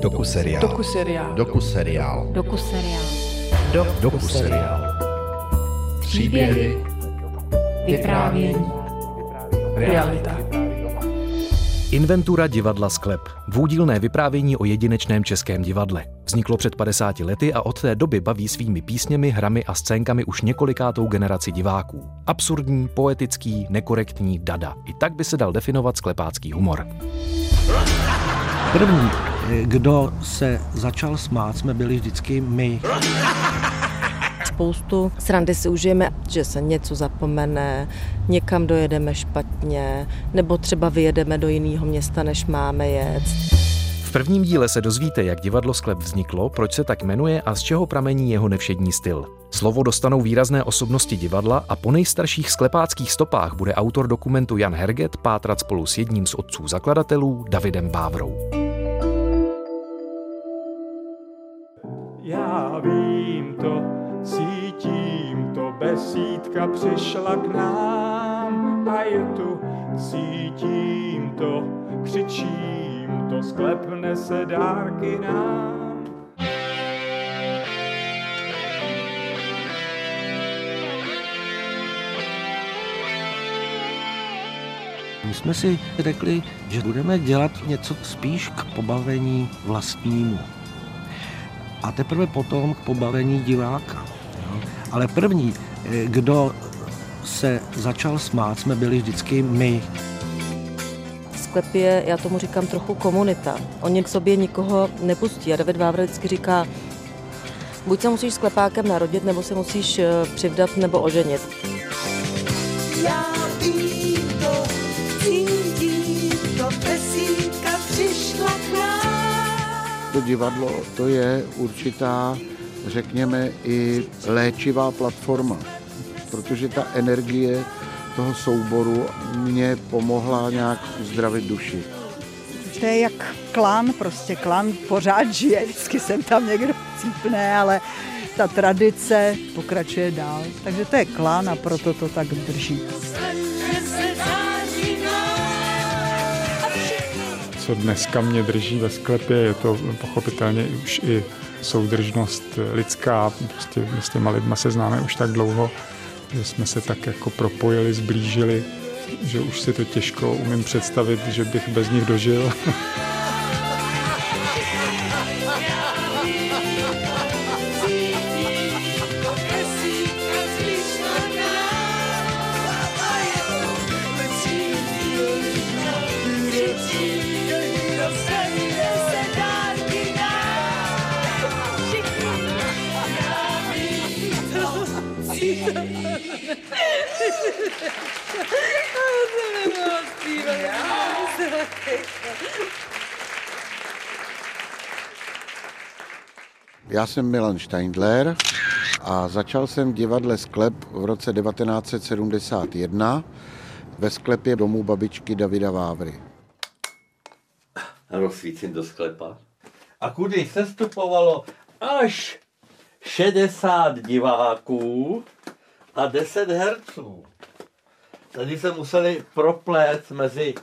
Doku seriál. Doku seriál. Doku seriál. Doku seriál. Doku seriál. Příběhy. Vyprávění. Realita. Inventura divadla Sklep. Dvoudílné vyprávění o jedinečném českém divadle. Vzniklo před 50 lety a od té doby baví svými písněmi, hrami a scénkami už několikátou generaci diváků. Absurdní, poetický, nekorektní dada. I tak by se dal definovat sklepácký humor. První, kdo se začal smát, jsme byli vždycky my. Spoustu srandy si užijeme, že se něco zapomene, někam dojedeme špatně, nebo třeba vyjedeme do jiného města, než máme jet. V prvním díle se dozvíte, jak divadlo Sklep vzniklo, proč se tak jmenuje a z čeho pramení jeho nevšední styl. Slovo dostanou výrazné osobnosti divadla a po nejstarších sklepáckých stopách bude autor dokumentu Jan Herget pátrat spolu s jedním z otců zakladatelů Davidem Bávrou. Já vím to, cítím to, besídka přišla k nám a je tu, cítím to, křičím to, sklepne se dárky nám. My jsme si řekli, že budeme dělat něco spíš k pobavení vlastnímu. A teprve potom k pobavení diváka. jo. Ale první, eh, kdo se začal smát, jsme byli vždycky my. Sklep je, já tomu říkám trochu komunita. Oni k sobě nikoho nepustí. A David Vávra vždycky říká, buď se musíš sklepákem narodit, nebo se musíš eh, přivdat nebo oženit. Já To divadlo to je určitá, řekněme, i léčivá platforma, protože ta energie toho souboru mě pomohla nějak uzdravit duši. To je jak klan, prostě klan pořád žije, vždycky jsem tam někdo cípne, ale ta tradice pokračuje dál. Takže to je klan a proto to tak drží. Co dneska mě drží ve sklepě, je to pochopitelně už i soudržnost lidská. Prostě s těma lidma se známe už tak dlouho, že jsme se tak jako propojili, zblížili, že už si to těžko umím představit, že bych bez nich dožil. Já jsem Milan Steindler a začal jsem v divadle Sklep v roce 1971 ve sklepě domu babičky Davida Vávry. rozsvícím do sklepa. A kudy se stupovalo až 60 diváků a 10 herců. Tady se museli proplést mezi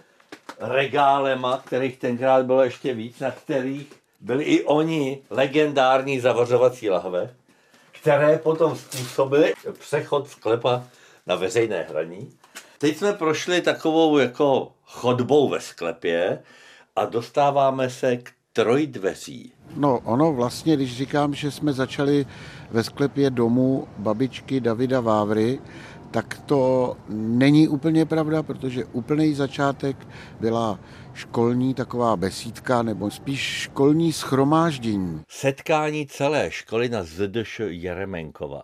regálema, kterých tenkrát bylo ještě víc, na kterých byli i oni legendární zavařovací lahve, které potom způsobily přechod sklepa na veřejné hraní. Teď jsme prošli takovou jako chodbou ve sklepě a dostáváme se k trojdveří. No ono vlastně, když říkám, že jsme začali ve sklepě domu babičky Davida Vávry, tak to není úplně pravda, protože úplný začátek byla školní taková besídka, nebo spíš školní schromáždění. Setkání celé školy na ZDŠ Jeremenkova,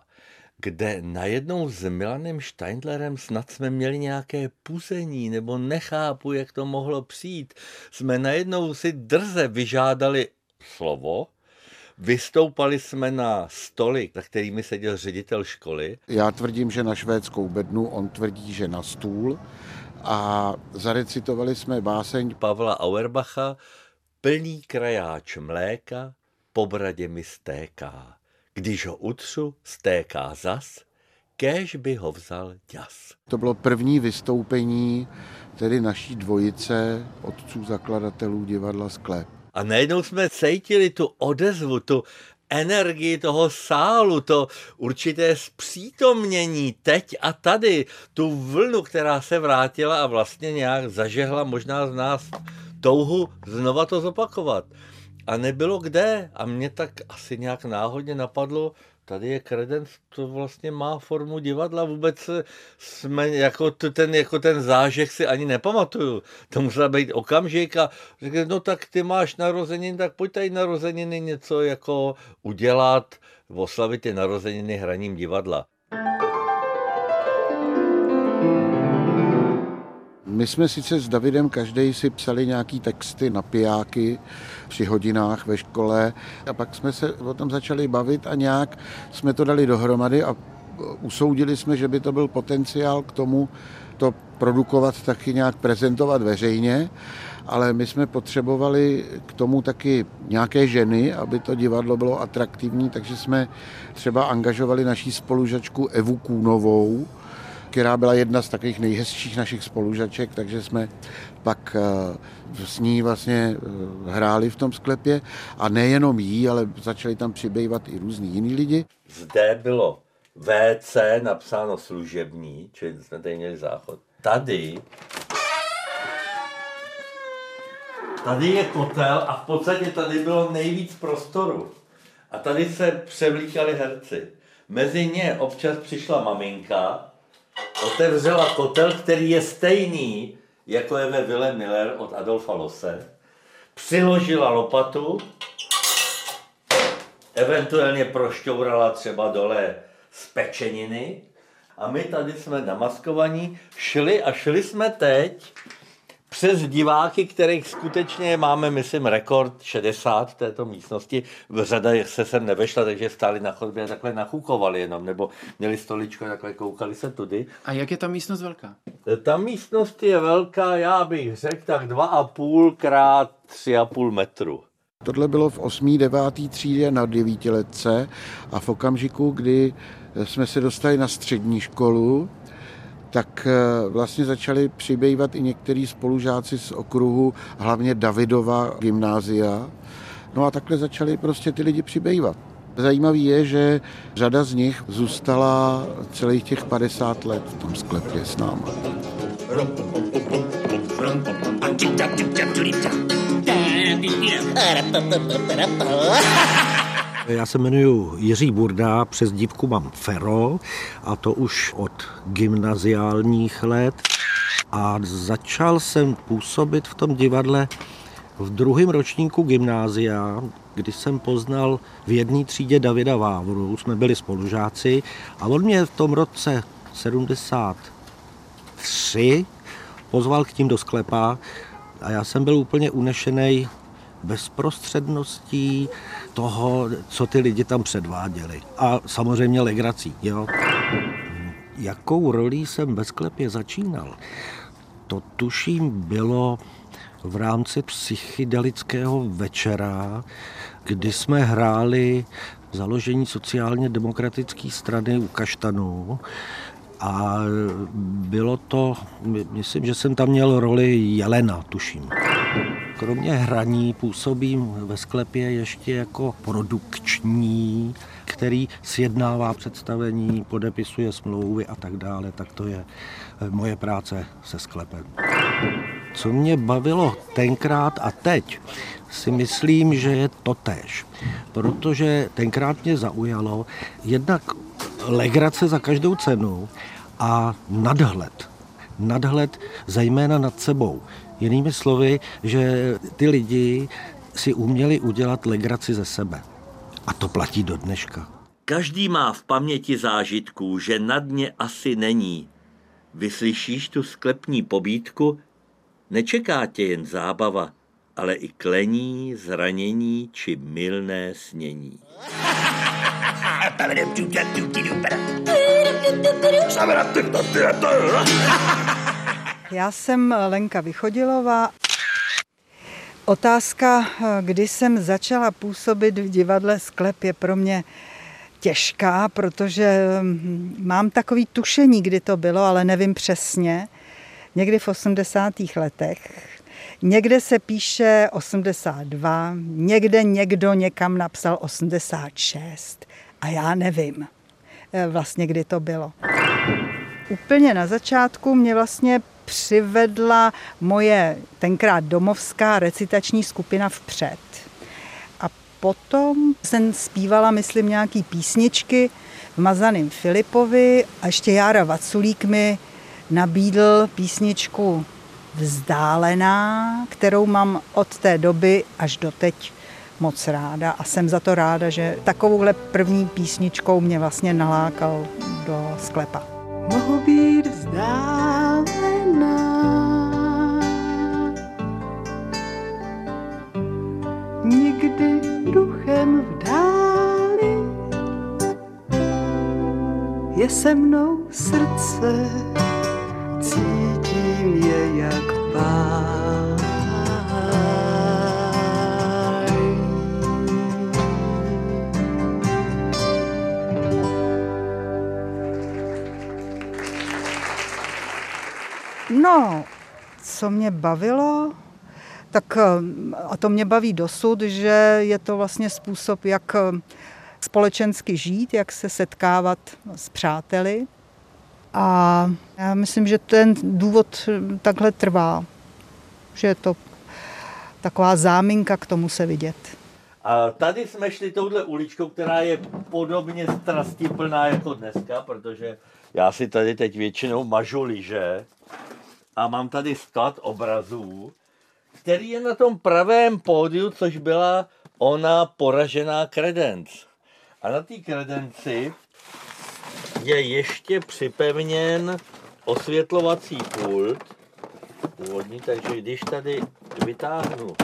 kde najednou s Milanem Steindlerem snad jsme měli nějaké puzení, nebo nechápu, jak to mohlo přijít. Jsme najednou si drze vyžádali slovo, vystoupali jsme na stoly, za kterými seděl ředitel školy Já tvrdím, že na švédskou bednu, on tvrdí, že na stůl. A zarecitovali jsme báseň Pavla Auerbacha, plný krajáč mléka, po bradě mi stéká. Když ho utřu, stéká zas, kéž by ho vzal ďas. To bylo první vystoupení tedy naší dvojice otců zakladatelů divadla Sklep. A najednou jsme cítili tu odezvu, tu energii toho sálu, to určité zpřítomnění teď a tady, tu vlnu, která se vrátila a vlastně nějak zažehla možná z nás touhu znova to zopakovat. A nebylo kde. A mě tak asi nějak náhodně napadlo, tady je kredens, to vlastně má formu divadla, vůbec jsme jako ten, jako ten zážeh si ani nepamatuju. To musela být okamžik a řekl, no tak ty máš narozeniny, tak pojď tady narozeniny něco jako udělat, oslavit ty narozeniny hraním divadla. My jsme sice s Davidem každý si psali nějaký texty na pijáky při hodinách ve škole a pak jsme se o tom začali bavit a nějak jsme to dali dohromady a usoudili jsme, že by to byl potenciál k tomu to produkovat, taky nějak prezentovat veřejně, ale my jsme potřebovali k tomu taky nějaké ženy, aby to divadlo bylo atraktivní, takže jsme třeba angažovali naší spolužačku Evu Kůnovou, která byla jedna z takových nejhezčích našich spolužaček, takže jsme pak eh, s ní vlastně eh, hráli v tom sklepě a nejenom jí, ale začali tam přibývat i různí jiní lidi. Zde bylo WC napsáno služební, čili jsme tady měli záchod. Tady Tady je kotel a v podstatě tady bylo nejvíc prostoru. A tady se převlíkali herci. Mezi ně občas přišla maminka, otevřela kotel, který je stejný, jako je ve Ville Miller od Adolfa Lose, přiložila lopatu, eventuálně prošťourala třeba dole z pečeniny a my tady jsme namaskovaní, šli a šli jsme teď přes diváky, kterých skutečně máme, myslím, rekord 60 v této místnosti. V řada se sem nevešla, takže stáli na chodbě a takhle nachukovali jenom, nebo měli stoličko, takhle koukali se tudy. A jak je ta místnost velká? Ta místnost je velká, já bych řekl, tak 2,5 krát 3,5 metru. Tohle bylo v 8. 9. třídě na devítiletce a v okamžiku, kdy jsme se dostali na střední školu, tak eh, vlastně začali přibývat i některý spolužáci z okruhu, hlavně Davidova gymnázia. No a takhle začali prostě ty lidi přibývat. Zajímavý je, že řada z nich zůstala celých těch 50 let v tom sklepě s náma. Já se jmenuji Jiří Burda, přes dívku mám Fero a to už od gymnaziálních let. A začal jsem působit v tom divadle v druhém ročníku gymnázia, kdy jsem poznal v jedné třídě Davida Vávru, jsme byli spolužáci a on mě v tom roce 73 pozval k tím do sklepa a já jsem byl úplně unešený bezprostředností toho, co ty lidi tam předváděli. A samozřejmě legrací. Jo. Jakou roli jsem ve sklepě začínal? To tuším bylo v rámci psychedelického večera, kdy jsme hráli založení sociálně demokratické strany u Kaštanů a bylo to, myslím, že jsem tam měl roli Jelena, tuším. Kromě hraní působím ve sklepě ještě jako produkční, který sjednává představení, podepisuje smlouvy a tak dále. Tak to je eh, moje práce se sklepem. Co mě bavilo tenkrát a teď, si myslím, že je to tež. Protože tenkrát mě zaujalo jednak legrace za každou cenu a nadhled. Nadhled zejména nad sebou. Jinými slovy, že ty lidi si uměli udělat legraci ze sebe. A to platí do dneška. Každý má v paměti zážitků, že na dně asi není. Vyslyšíš tu sklepní pobídku? Nečeká tě jen zábava, ale i klení, zranění či milné snění. Já jsem Lenka Vychodilová. Otázka, kdy jsem začala působit v divadle Sklep, je pro mě těžká, protože hm, mám takový tušení, kdy to bylo, ale nevím přesně. Někdy v 80. letech. Někde se píše 82, někde někdo někam napsal 86 a já nevím eh, vlastně, kdy to bylo. Úplně na začátku mě vlastně přivedla moje tenkrát domovská recitační skupina vpřed. A potom jsem zpívala, myslím, nějaký písničky v Mazaným Filipovi a ještě Jára Vaculík mi nabídl písničku Vzdálená, kterou mám od té doby až do teď moc ráda a jsem za to ráda, že takovouhle první písničkou mě vlastně nalákal do sklepa. Mohu být vzdálená. Nikdy duchem v je se mnou srdce, cítím je jak páj. No, co mě bavilo, tak eh, a to mě baví dosud, že je to vlastně způsob, jak eh, společensky žít, jak se setkávat s přáteli. A já myslím, že ten důvod eh, takhle trvá, že je to taková záminka k tomu se vidět. A tady jsme šli touhle uličkou, která je podobně strastiplná jako dneska, protože já si tady teď většinou mažu lyže a mám tady sklad obrazů, který je na tom pravém pódiu, což byla ona poražená kredenc. A na té kredenci je ještě připevněn osvětlovací pult původní, takže když tady vytáhnu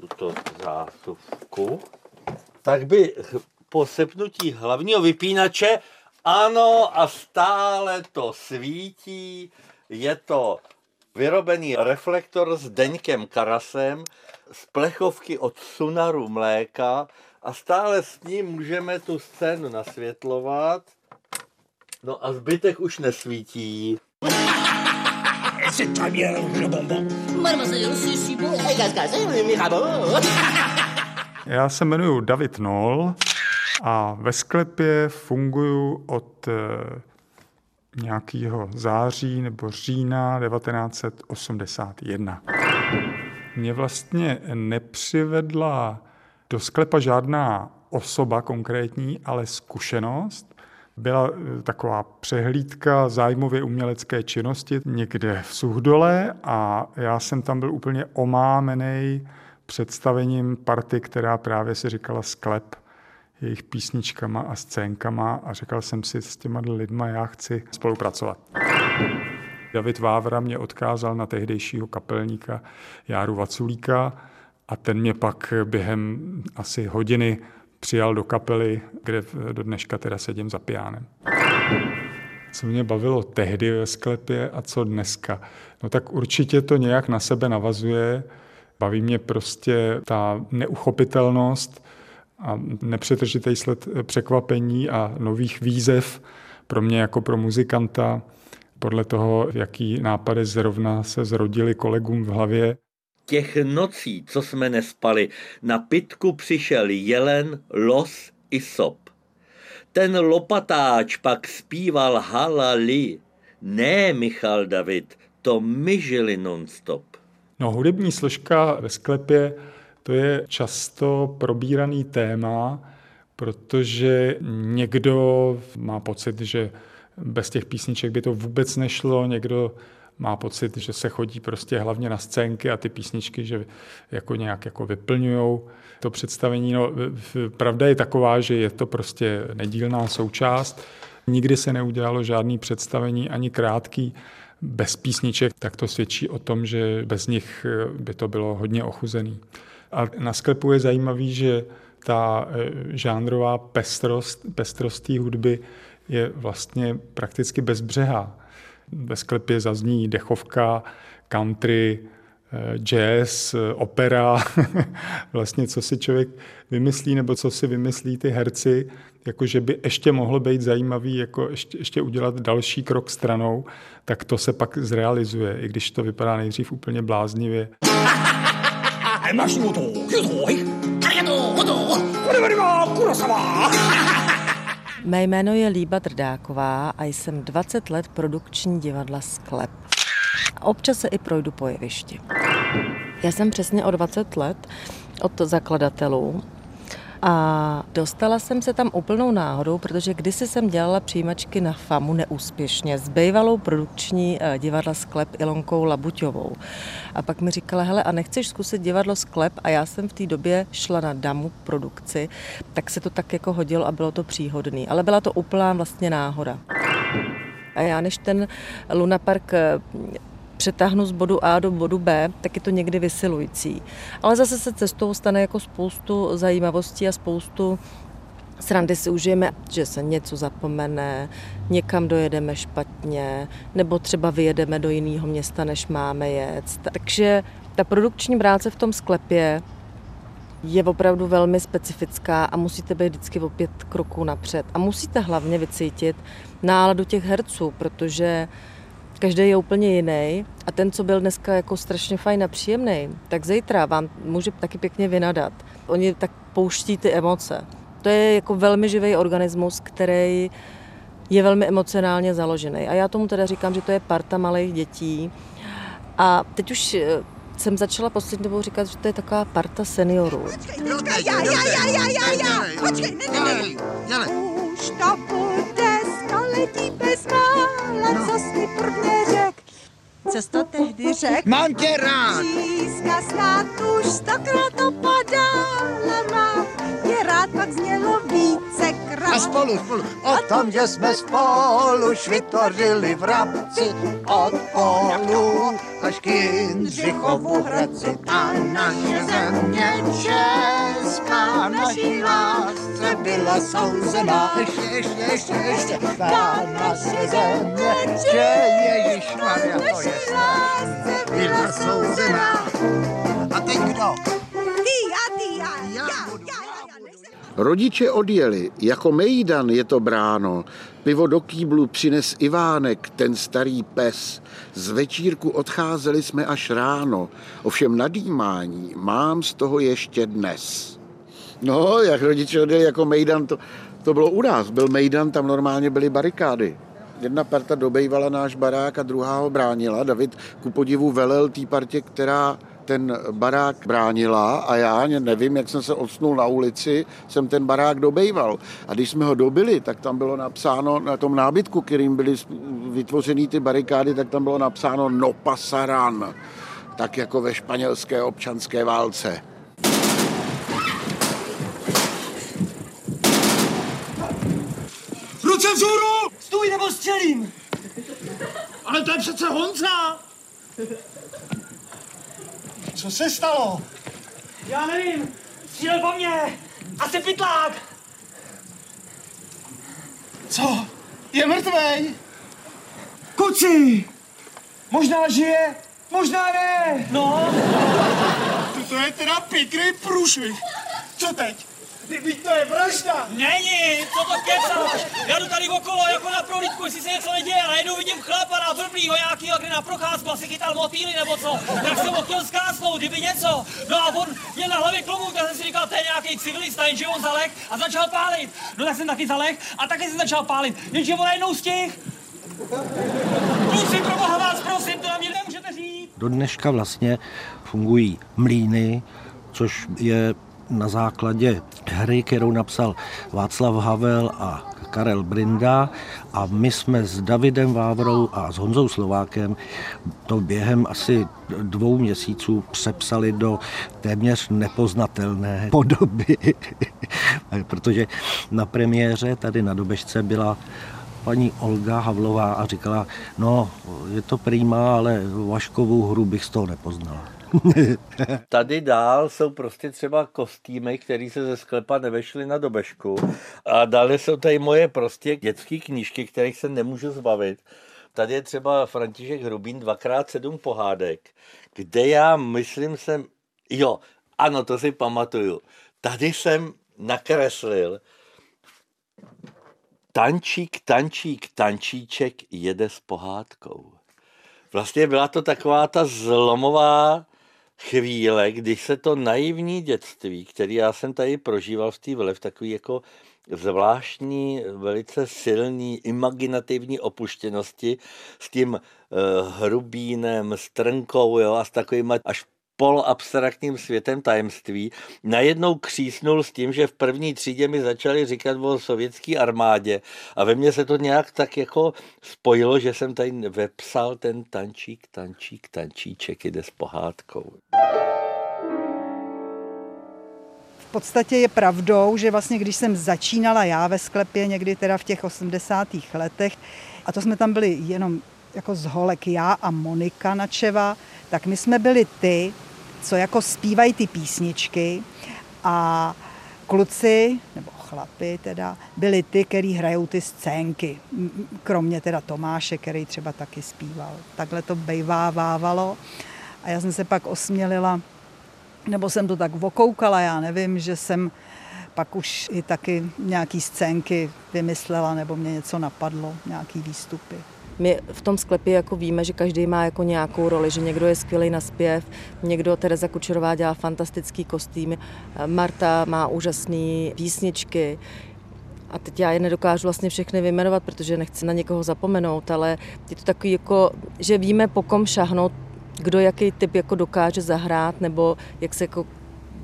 tuto zásuvku, tak by po sepnutí hlavního vypínače, ano, a stále to svítí, je to vyrobený reflektor s Deňkem Karasem z plechovky od Sunaru mléka a stále s ním můžeme tu scénu nasvětlovat. No a zbytek už nesvítí. C'est très bien, le bonbon. Mademoiselle, c'est si beau. Gaz, gaz, Mirabeau. Já se jmenuji David Nol a ve sklepě funguji od eh, nějakého září nebo října 1981. Mě vlastně nepřivedla do sklepa žádná osoba konkrétní, ale zkušenost. Byla eh, taková přehlídka zájmově umělecké činnosti někde v Suhdole a já jsem tam byl úplně omámený představením party, která právě se říkala Sklep jejich písničkama a scénkama a říkal jsem si s těma lidma, já chci spolupracovat. David Vávra mě odkázal na tehdejšího kapelníka Járu Vaculíka a ten mě pak během asi hodiny přijal do kapely, kde do dneška teda sedím za pianem. Co mě bavilo tehdy ve sklepě a co dneska? No tak určitě to nějak na sebe navazuje. Baví mě prostě ta neuchopitelnost, a nepřetržitý sled překvapení a nových výzev pro mě jako pro muzikanta, podle toho, jaký nápady zrovna se zrodili kolegům v hlavě. Těch nocí, co jsme nespali, na pitku přišel jelen, los i sop. Ten lopatáč pak zpíval halali. Ne, Michal David, to my žili nonstop. No, hudební složka ve sklepě to je často probíraný téma, protože někdo má pocit, že bez těch písniček by to vůbec nešlo, někdo má pocit, že se chodí prostě hlavně na scénky a ty písničky, že jako nějak jako vyplňují to představení. No, pravda je taková, že je to prostě nedílná součást. Nikdy se neudělalo žádný představení, ani krátký, bez písniček, tak to svědčí o tom, že bez nich by to bylo hodně ochuzený. A na sklepu je zajímavý, že ta e, žánrová pestrost, pestrost té hudby je vlastně prakticky bezbřehá. Ve sklepě zazní dechovka, country, jazz, opera, vlastně co si člověk vymyslí nebo co si vymyslí ty herci, jako že by ještě mohlo být zajímavý, jako ještě, ještě udělat další krok stranou, tak to se pak zrealizuje, i když to vypadá nejdřív úplně bláznivě. Mé jméno je Líba Drdáková a jsem 20 let produkční divadla Sklep. Občas se i projdu po jevišti. Já jsem přesně o 20 let od zakladatelů a dostala jsem se tam úplnou náhodou, protože kdysi jsem dělala přijímačky na FAMu neúspěšně s bývalou produkční eh, divadla Sklep Ilonkou Labuťovou. A pak mi říkala, hele, a nechceš zkusit divadlo Sklep? A já jsem v té době šla na Damu produkci, tak se to tak jako hodilo a bylo to příhodný. Ale byla to úplná vlastně náhoda. A já než ten Luna Park eh, přetáhnu z bodu A do bodu B, tak je to někdy vysilující. Ale zase se cestou stane jako spoustu zajímavostí a spoustu srandy si užijeme, že se něco zapomene, někam dojedeme špatně, nebo třeba vyjedeme do jiného města, než máme jet. Takže ta produkční práce v tom sklepě je opravdu velmi specifická a musíte být vždycky o pět kroků napřed. A musíte hlavně vycítit náladu těch herců, protože každý je úplně jiný a ten, co byl dneska jako strašně fajn a příjemný, tak zítra vám může taky pěkně vynadat. Oni tak pouští ty emoce. To je jako velmi živý organismus, který je velmi emocionálně založený. A já tomu teda říkám, že to je parta malých dětí. A teď už eh, jsem začala poslední dobou říkat, že to je taková parta seniorů. Počkej, počkej, já, já, já, já, já, já, počkej, ne, ne, ne. Už to bude století bez mála, no. co jsi prvně řek. Co jsi to tehdy řek? Mám tě rád. Přízka snad už stokrát opadala, mám rád, pak znělo více krát. A spolu, spolu. O tom, že jsme spolu vytvořili v Rabci od polu až k Jindřichovu Hradci. A naše země česká naší lásce byla souzená. Ještě, ještě, ještě, ještě. Ta naše země, to je snad, byla souzená. A teď kdo? Rodiče odjeli, jako mejdan je to bráno. Pivo do kýblu přines Ivánek, ten starý pes. Z večírku odcházeli jsme až ráno, ovšem nadýmání mám z toho ještě dnes. No, jak rodiče odjeli jako mejdan, to, to bylo u nás. Byl mejdan, tam normálně byly barikády. Jedna parta dobejvala náš barák a druhá ho bránila. David ku podivu velel té partě, která ten barák bránila a já nevím, jak jsem se odsnul na ulici, jsem ten barák dobejval. A když jsme ho dobili, tak tam bylo napsáno na tom nábytku, kterým byly vytvořeny ty barikády, tak tam bylo napsáno no pasaran, tak jako ve španělské občanské válce. Ruce vzhůru! Stůj nebo střelím! Ale to je přece Honza! Co se stalo? Já nevím. Střílel po mně. Asi pytlák. Co? Je mrtvej? Kuci! Možná žije, možná ne. No. To je teda pěkný průšvih. Co teď? Teď to je vražda! Není, co to kecáš? Já jdu tady okolo jako na prohlídku, jestli se něco neděje, a najednou vidím chlapa na blblýho nějakýho, kde na procházku asi chytal motýly nebo co. Tak jsem ho chtěl zkásnout, kdyby něco. No a on měl na hlavě klobouk, tak jsem si říkal, to je nějaký civilista, jenže on zalek a začal pálit. No tak jsem taky zalek a taky jsem začal pálit, jenže on najednou stih. Kluci, pro boha vás prosím, to na mě nemůžete říct. Do dneška vlastně fungují mlíny, což je na základě hry, kterou napsal Václav Havel a Karel Brinda a my jsme s Davidem Vávrou a s Honzou Slovákem to během asi dvou měsíců přepsali do téměř nepoznatelné podoby, protože na premiéře tady na Dobežce byla paní Olga Havlová a říkala, no je to prýmá, ale Vaškovou hru bych z toho nepoznala. Tady dál jsou prostě třeba kostýmy, které se ze sklepa nevešly na dobežku. A dále jsou tady moje prostě dětské knížky, kterých se nemůžu zbavit tady je třeba František Hrubín dvakrát sedm pohádek, kde já myslím jsem, jo, ano, to si pamatuju. Tady jsem nakreslil tančík, tančík, tančíček jede s pohádkou. Vlastně byla to taková ta zlomová chvíle, když se to naivní dětství, který já jsem tady prožíval v té v takový jako zvláštní, velice silný, imaginativní opuštěnosti s tím uh, hrubínem, s trnkou jo, a s takovými až poloabstraktním světem tajemství, najednou křísnul s tím, že v první třídě mi začali říkat o sovětské armádě a ve mně se to nějak tak jako spojilo, že jsem tady vepsal ten tančík, tančík, tančíček jde s pohádkou. V podstatě je pravdou, že vlastně když jsem začínala já ve sklepě někdy teda v těch 80. letech, a to jsme tam byli jenom jako z holek já a Monika Načeva, tak my jsme byli ty, co jako zpívají ty písničky a kluci, nebo chlapy teda, byli ty, který hrajou ty scénky. Kromě teda Tomáše, který třeba taky zpíval. Takhle to bejvávávalo. A já jsem se pak osmělila, nebo jsem to tak vokoukala, já nevím, že jsem pak už i taky nějaký scénky vymyslela, nebo mě něco napadlo, nějaký výstupy. My v tom sklepě jako víme, že každý má jako nějakou roli, že někdo je skvělý na zpěv, někdo, Tereza Kučerová dělá fantastický kostým, Marta má úžasné písničky, a teď já je nedokážu vlastně všechny vyjmenovat, protože nechci na někoho zapomenout, ale je to takový jako, že víme po kom šahnout, kdo jaký typ jako dokáže zahrát, nebo jak se jako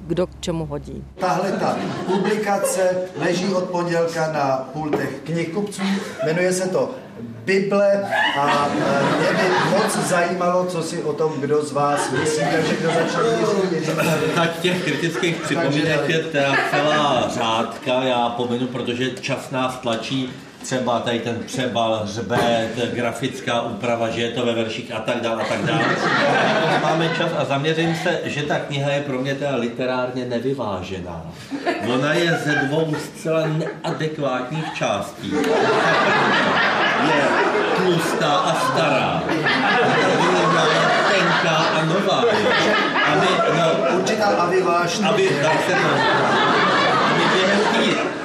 kdo k čemu hodí. Tahle ta publikace leží od pondělka na pultech knihkupců, jmenuje se to Bible a mě by moc zajímalo, co si o tom kdo z vás myslí, takže kdo začne Tak těch kritických připomínek je celá řádka, já pomenu, protože čas nás tlačí třeba tady ten přebal, hřbet, grafická úprava, že je to ve verších a tak dále a tak dále. Máme čas a zaměřím se, že ta kniha je pro mě teda literárně nevyvážená. Ona je ze dvou zcela neadekvátních částí. Je tlustá a stará. Ta tenká a nová. A my, no, Určitá a vyvážná. Aby, tak se to,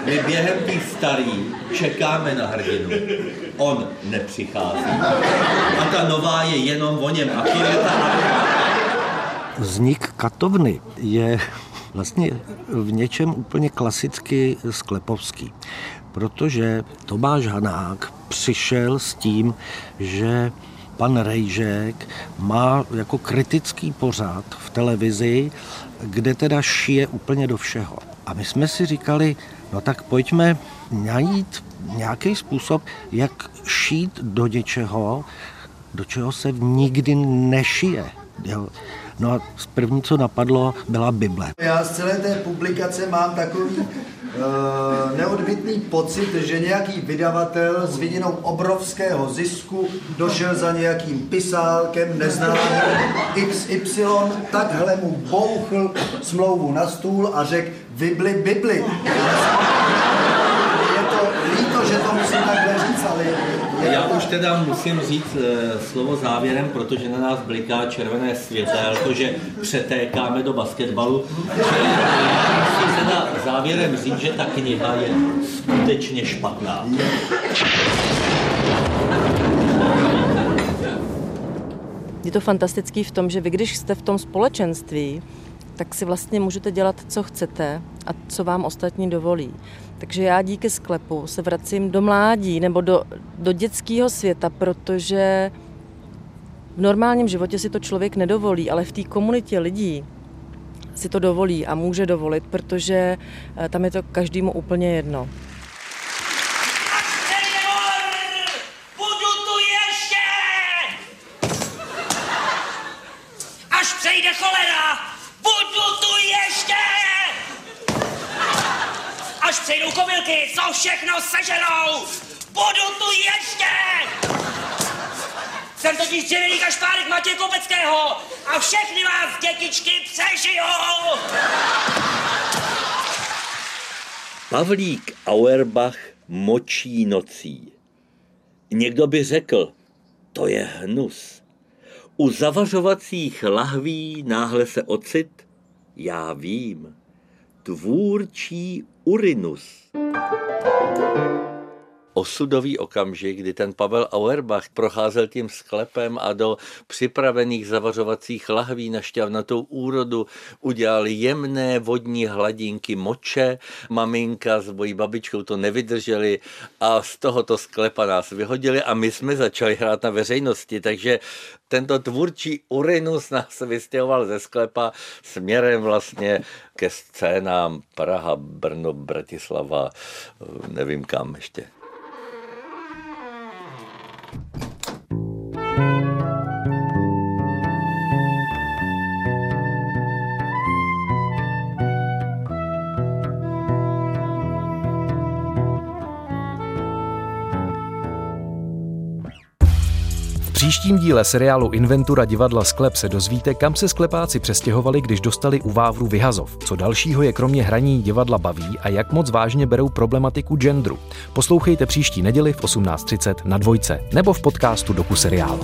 my během tý starý čekáme na hrdinu. On nepřichází. A ta nová je jenom o něm. A je ta Vznik katovny je vlastně v něčem úplně klasicky sklepovský, protože Tomáš Hanák přišel s tím, že pan Rejžek má jako kritický pořad v televizi, kde teda šije úplně do všeho. A my jsme si říkali, no tak pojďme najít nějaký způsob, jak šít do něčeho, do čeho se nikdy nešije. Jo. No a první, co napadlo, byla Bible. Já z celé té publikace mám takový uh, neodbitný pocit, že nějaký vydavatel s vidinou obrovského zisku došel za nějakým pisálkem neznámým XY, takhle mu bouchl smlouvu na stůl a řekl Bibli, Bibli. Je to líto, že to musím takhle říct, ale já už teda musím říct e, slovo závěrem, protože na nás bliká červené světelko, že přetékáme do basketbalu. Čili musím teda závěrem říct, že ta kniha je skutečně špatná. Je to fantastický v tom, že vy, když jste v tom společenství, tak si vlastně můžete dělat, co chcete a co vám ostatní dovolí. Takže já díky sklepu se vracím do mládí nebo do, do dětského světa, protože v normálním životě si to člověk nedovolí, ale v té komunitě lidí si to dovolí a může dovolit, protože eh, tam je to každému úplně jedno. Až přejde cholera, budu tu ještě! Až přejdou kobylky, co všechno seženou, budu tu ještě! Jsem totiž dřevěný kašpárek Matěj Kopeckého a všechny vás dětičky přežijou! Pavlík Auerbach močí nocí. Někdo by řekl, to je hnus. U zavařovacích lahví náhle se ocit, já vím, tvůrčí urinus osudový okamžik, kdy ten Pavel Auerbach procházel tím sklepem a do připravených zavařovacích lahví na šťavnatou úrodu udělal jemné vodní hladinky moče. Maminka s mojí babičkou to nevydrželi a z tohoto sklepa nás vyhodili a my jsme začali hrát na veřejnosti, takže tento tvůrčí Urinus nás vystěhoval ze sklepa směrem vlastně ke scénám Praha, Brno, Bratislava, nevím kam ještě. Příštím díle seriálu Inventura divadla Sklep se dozvíte, kam se sklepáci přestěhovali, když dostali u Vávru vyhazov. Co dalšího je kromě hraní divadla baví a jak moc vážně berou problematiku genderu. Poslouchejte příští neděli v 18.30 na dvojce nebo v podcastu Doku seriál.